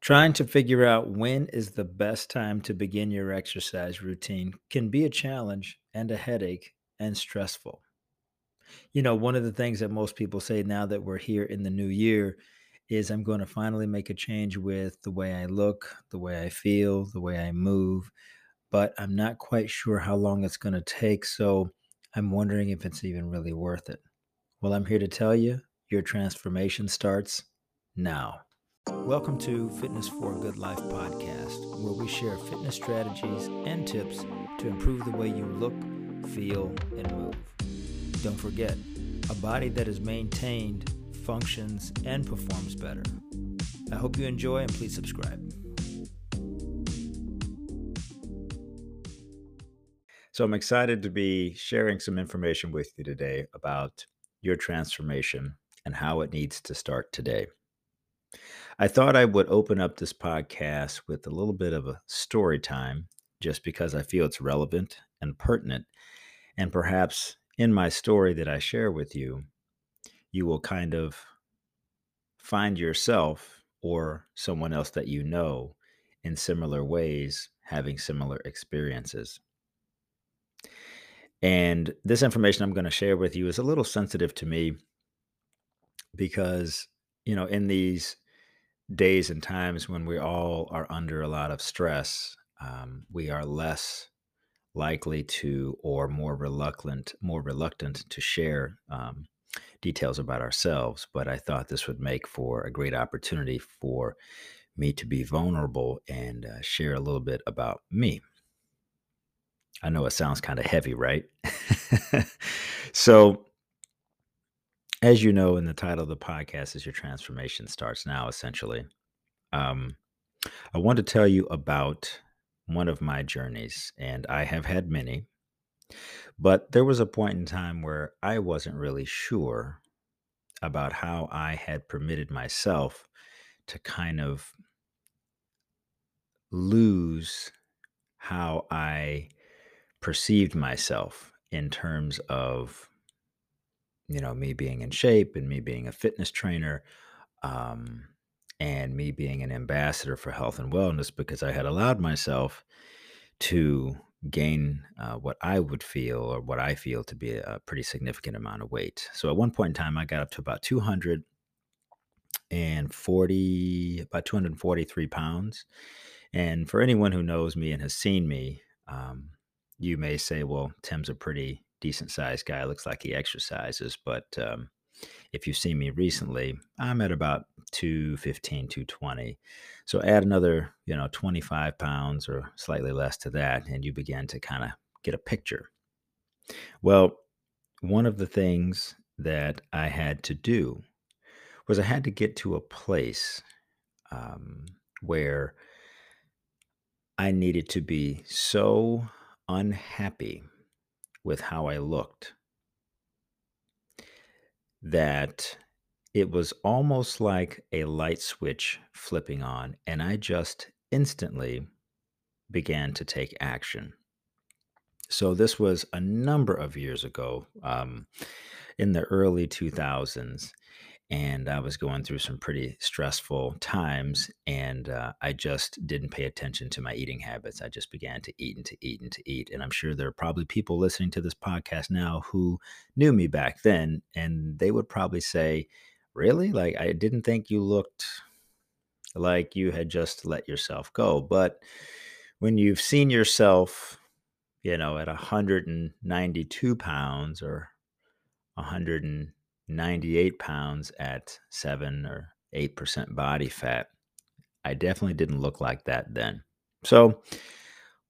Trying to figure out when is the best time to begin your exercise routine can be a challenge and a headache and stressful. You know, one of the things that most people say now that we're here in the new year is I'm going to finally make a change with the way I look, the way I feel, the way I move, but I'm not quite sure how long it's going to take. So I'm wondering if it's even really worth it. Well, I'm here to tell you your transformation starts now. Welcome to Fitness for a Good Life podcast, where we share fitness strategies and tips to improve the way you look, feel, and move. Don't forget, a body that is maintained functions and performs better. I hope you enjoy and please subscribe. So, I'm excited to be sharing some information with you today about your transformation and how it needs to start today. I thought I would open up this podcast with a little bit of a story time just because I feel it's relevant and pertinent. And perhaps in my story that I share with you, you will kind of find yourself or someone else that you know in similar ways having similar experiences. And this information I'm going to share with you is a little sensitive to me because, you know, in these days and times when we all are under a lot of stress, um, we are less likely to or more reluctant more reluctant to share um, details about ourselves but i thought this would make for a great opportunity for me to be vulnerable and uh, share a little bit about me. I know it sounds kind of heavy right? So as you know in the title of the podcast is your transformation starts now essentially um, i want to tell you about one of my journeys and i have had many but there was a point in time where i wasn't really sure about how i had permitted myself to kind of lose how i perceived myself in terms of you know, me being in shape and me being a fitness trainer, um, and me being an ambassador for health and wellness because I had allowed myself to gain uh, what I would feel or what I feel to be a pretty significant amount of weight. So at one point in time, I got up to about 240, about 243 pounds. And for anyone who knows me and has seen me, um, you may say, well, Tim's a pretty decent sized guy. Looks like he exercises, but um, if you've seen me recently, I'm at about 215, 220. So add another, you know, 25 pounds or slightly less to that, and you begin to kind of get a picture. Well, one of the things that I had to do was I had to get to a place um, where I needed to be so unhappy with how I looked that it was almost like a light switch flipping on, and I just instantly began to take action. So, this was a number of years ago um, in the early 2000s and I was going through some pretty stressful times, and uh, I just didn't pay attention to my eating habits. I just began to eat and to eat and to eat. And I'm sure there are probably people listening to this podcast now who knew me back then, and they would probably say, Really? Like, I didn't think you looked like you had just let yourself go. But when you've seen yourself, you know, at 192 pounds or 100 98 pounds at 7 or 8% body fat. I definitely didn't look like that then. So,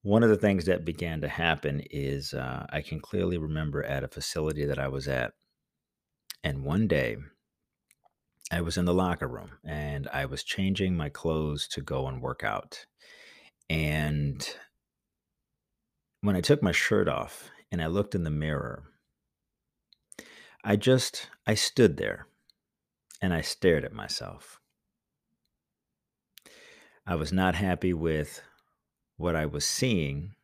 one of the things that began to happen is uh, I can clearly remember at a facility that I was at, and one day I was in the locker room and I was changing my clothes to go and work out. And when I took my shirt off and I looked in the mirror, I just I stood there and I stared at myself. I was not happy with what I was seeing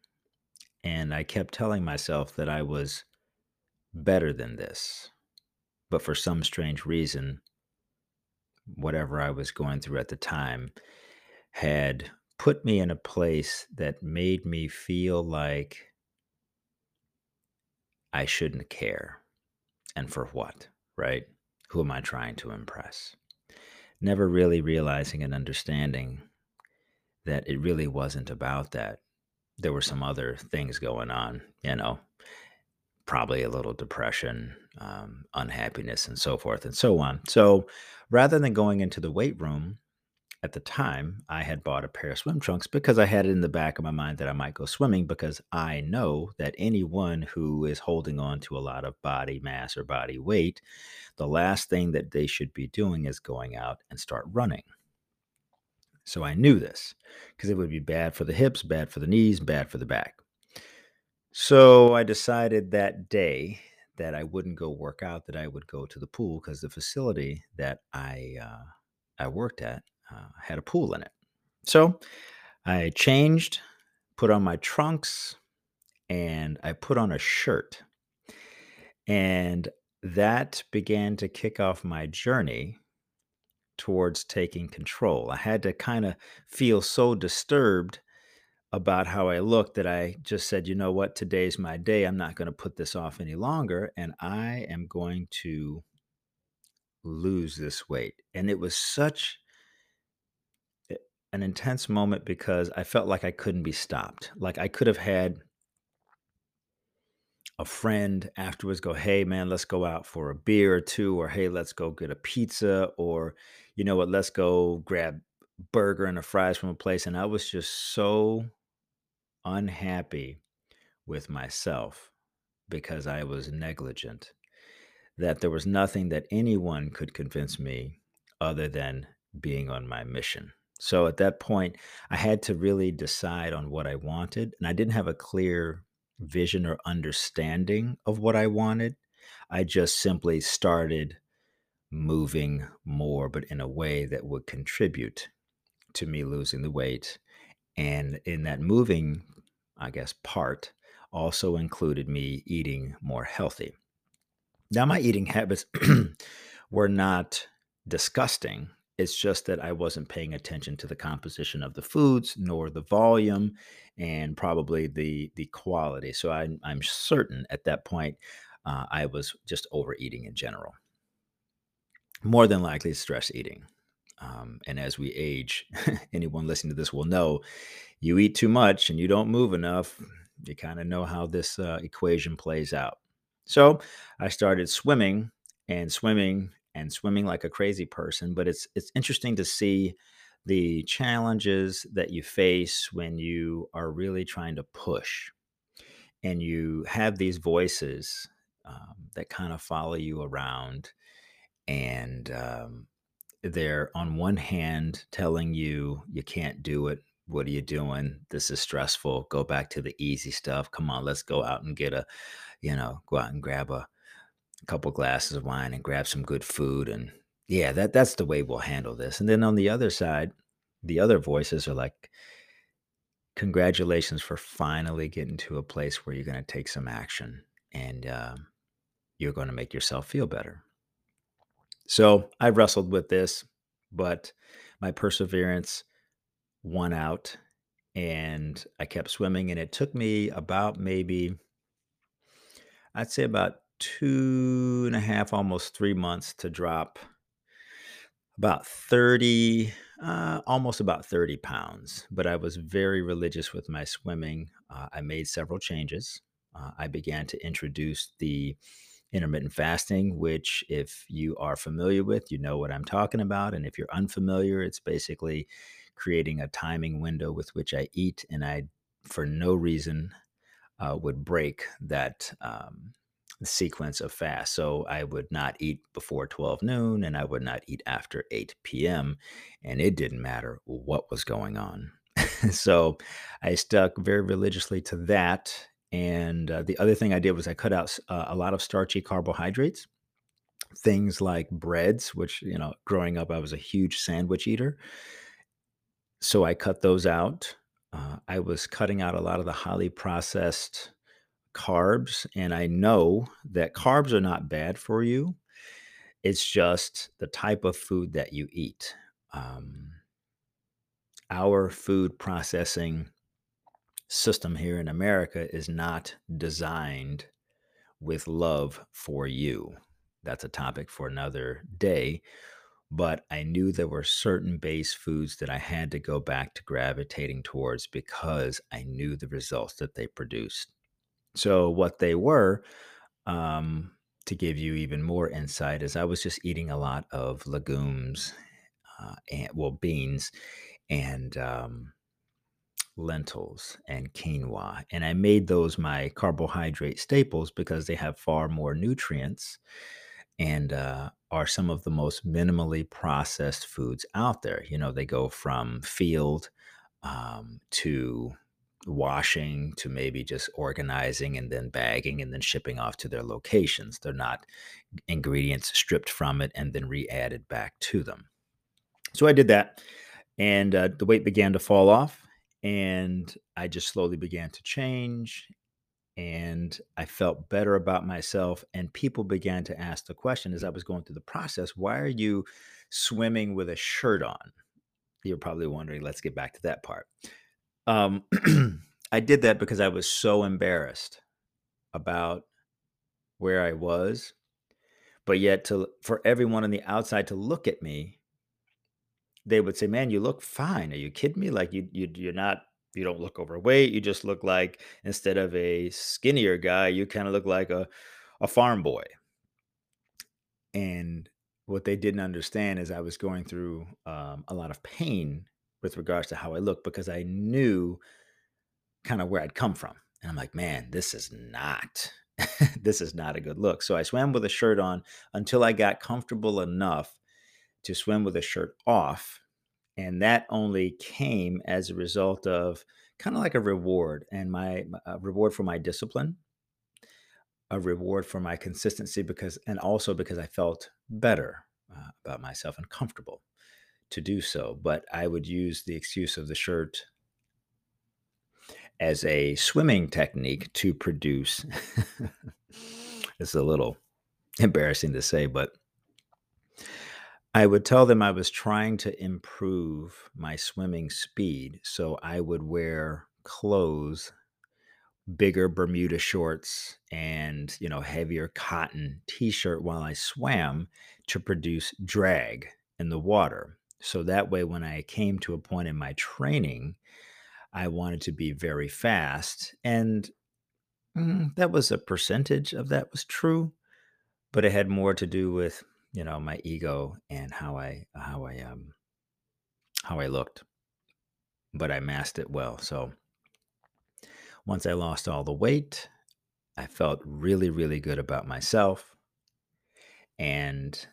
and I kept telling myself that I was better than this. But for some strange reason, whatever I was going through at the time, had put me in a place that made me feel like I shouldn't care. And for what, right? Who am I trying to impress? Never really realizing and understanding that it really wasn't about that. There were some other things going on, you know, probably a little depression, um, unhappiness, and so forth and so on. So rather than going into the weight room, at the time, I had bought a pair of swim trunks because I had it in the back of my mind that I might go swimming because I know that anyone who is holding on to a lot of body mass or body weight, the last thing that they should be doing is going out and start running. So I knew this because it would be bad for the hips, bad for the knees, bad for the back. So I decided that day that I wouldn't go work out, that I would go to the pool because the facility that I uh, I worked at uh, had a pool in it. So I changed, put on my trunks, and I put on a shirt. And that began to kick off my journey towards taking control. I had to kind of feel so disturbed about how I looked that I just said, you know what, today's my day. I'm not going to put this off any longer. And I am going to lose this weight. And it was such an intense moment because I felt like I couldn't be stopped. Like I could have had a friend afterwards go, "Hey man, let's go out for a beer or two," or "Hey, let's go get a pizza," or you know what, let's go grab burger and a fries from a place. And I was just so unhappy with myself because I was negligent that there was nothing that anyone could convince me other than being on my mission. So at that point, I had to really decide on what I wanted, and I didn't have a clear vision or understanding of what I wanted. I just simply started moving more, but in a way that would contribute to me losing the weight. And in that moving, I guess, part also included me eating more healthy. Now, my eating habits were not disgusting. It's just that I wasn't paying attention to the composition of the foods, nor the volume, and probably the the quality. So I'm I'm certain at that point uh, I was just overeating in general. More than likely, stress eating. Um, and as we age, anyone listening to this will know you eat too much and you don't move enough. You kind of know how this uh, equation plays out. So I started swimming and swimming and swimming like a crazy person. But it's it's interesting to see the challenges that you face when you are really trying to push and you have these voices um, that kind of follow you around and um, they're on one hand telling you you can't do it. What are you doing? This is stressful. Go back to the easy stuff. Come on let's go out and get a you know go out and grab a couple glasses of wine and grab some good food and yeah that that's the way we'll handle this. And then on the other side the other voices are like congratulations for finally getting to a place where you're going to take some action and um, you're going to make yourself feel better. So i wrestled with this but my perseverance won out and i kept swimming and it took me about maybe i'd say about two and a half almost three months to drop about 30 uh, almost about 30 pounds but i was very religious with my swimming uh, i made several changes uh, i began to introduce the intermittent fasting which if you are familiar with you know what i'm talking about and if you're unfamiliar it's basically creating a timing window with which i eat and i for no reason uh, would break that um, sequence of fast. So I would not eat before 12 noon and I would not eat after 8 p.m. And it didn't matter what was going on. so I stuck very religiously to that. And uh, the other thing I did was I cut out uh, a lot of starchy carbohydrates, things like breads, which, you know, growing up, I was a huge sandwich eater. So I cut those out. Uh, I was cutting out a lot of the highly processed carbs, and I know that carbs are not bad for you. It's just the type of food that you eat. Um, our food processing system here in America is not designed with love for you. That's a topic for another day. But I knew there were certain base foods that I had to go back to gravitating towards because I knew the results that they produced. So, what they were, um, to give you even more insight, is I was just eating a lot of legumes, uh, and well, beans and um, lentils and quinoa. And I made those my carbohydrate staples because they have far more nutrients and uh, are some of the most minimally processed foods out there. You know, they go from field um, to washing to maybe just organizing and then bagging and then shipping off to their locations. They're not ingredients stripped from it and then re added back to them. So I did that, and uh, the weight began to fall off, and I just slowly began to change. And I felt better about myself. And people began to ask the question as I was going through the process why are you swimming with a shirt on? You're probably wondering, let's get back to that part. Um, I did that because I was so embarrassed about where I was, but yet to for everyone on the outside to look at me, they would say, "Man, you look fine. Are you kidding me? Like you you you're not you don't look overweight. You just look like instead of a skinnier guy, you kind of look like a a farm boy." And what they didn't understand is I was going through um, a lot of pain with regards to how I look because I knew kind of where I'd come from. And I'm like, man, this is not, this is not a good look. So I swam with a shirt on until I got comfortable enough to swim with a shirt off. And that only came as a result of kind of like a reward and my reward for my discipline, a reward for my consistency because, and also because I felt better uh, about myself and comfortable to do so. But I would use the excuse of the shirt as a swimming technique to produce. it's a little embarrassing to say, but I would tell them I was trying to improve my swimming speed. So I would wear clothes, bigger Bermuda shorts, and, you know, heavier cotton t shirt while I swam to produce drag in the water. So that way, when I came to a point in my training, I wanted to be very fast. And mm, that was a percentage of that was true, but it had more to do with, you know, my ego and how I, how I, um, how I looked. But I masked it well. So once I lost all the weight, I felt really, really good about myself. And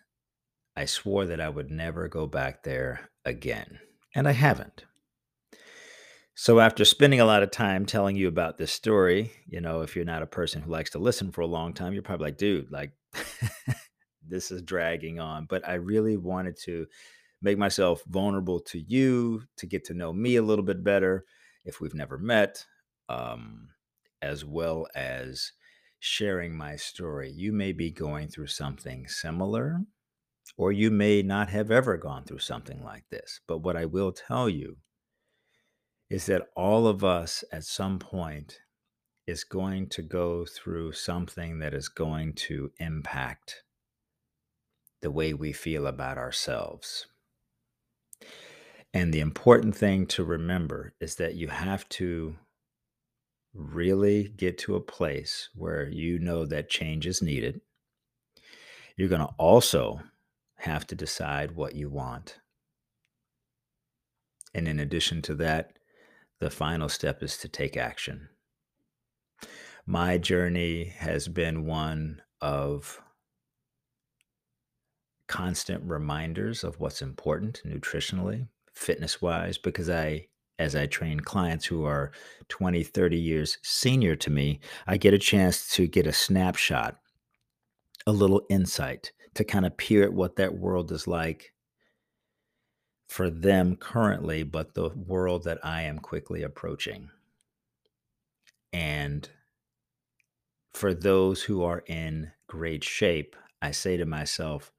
I swore that I would never go back there again. And I haven't. So, after spending a lot of time telling you about this story, you know, if you're not a person who likes to listen for a long time, you're probably like, dude, like, this is dragging on. But I really wanted to make myself vulnerable to you, to get to know me a little bit better if we've never met, um, as well as sharing my story. You may be going through something similar, or you may not have ever gone through something like this. But what I will tell you is that all of us at some point is going to go through something that is going to impact the way we feel about ourselves. And the important thing to remember is that you have to really get to a place where you know that change is needed. You're going to also have to decide what you want. And in addition to that, the final step is to take action. My journey has been one of constant reminders of what's important nutritionally, fitness wise, because I, as I train clients who are 20, 30 years senior to me, I get a chance to get a snapshot, a little insight to kind of peer at what that world is like for them currently, but the world that I am quickly approaching. And for those who are in great shape, I say to myself,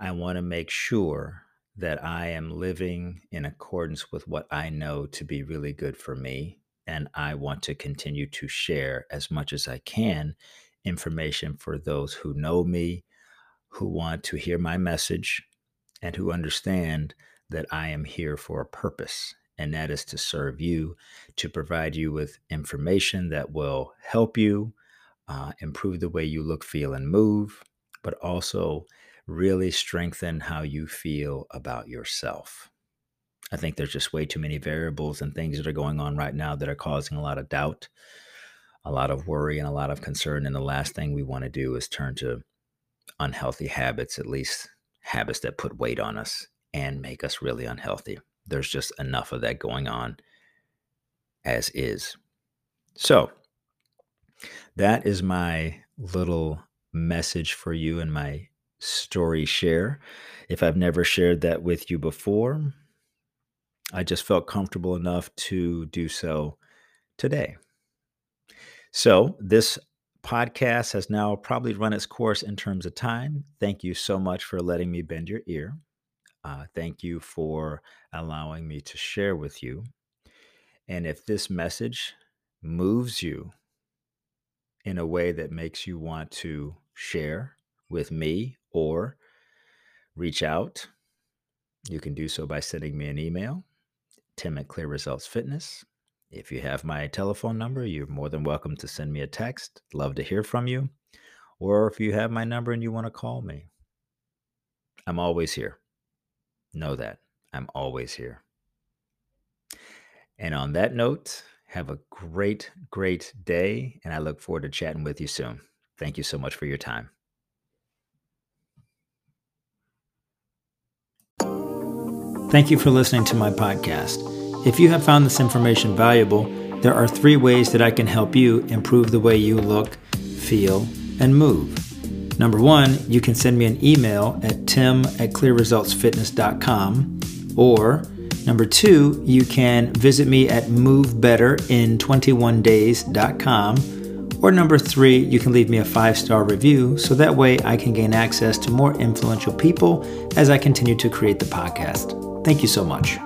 I want to make sure that I am living in accordance with what I know to be really good for me. And I want to continue to share as much as I can information for those who know me, who want to hear my message, and who understand that I am here for a purpose. And that is to serve you, to provide you with information that will help you uh, improve the way you look, feel, and move, but also really strengthen how you feel about yourself. I think there's just way too many variables and things that are going on right now that are causing a lot of doubt, a lot of worry, and a lot of concern. And the last thing we want to do is turn to unhealthy habits, at least habits that put weight on us and make us really unhealthy. There's just enough of that going on as is. So, that is my little message for you and my story share. If I've never shared that with you before, I just felt comfortable enough to do so today. So, this podcast has now probably run its course in terms of time. Thank you so much for letting me bend your ear. Uh, thank you for allowing me to share with you. And if this message moves you in a way that makes you want to share with me or reach out, you can do so by sending me an email, tim at clear results fitness. If you have my telephone number, you're more than welcome to send me a text. Love to hear from you. Or if you have my number and you want to call me, I'm always here. Know that. I'm always here. And on that note, have a great, great day. And I look forward to chatting with you soon. Thank you so much for your time. Thank you for listening to my podcast. If you have found this information valuable, there are three ways that I can help you improve the way you look, feel, and move. Number one, you can send me an email at tim at clearresultsfitness.com. Or number two, you can visit me at movebetterin21days.com. Or number three, you can leave me a five star review so that way I can gain access to more influential people as I continue to create the podcast. Thank you so much.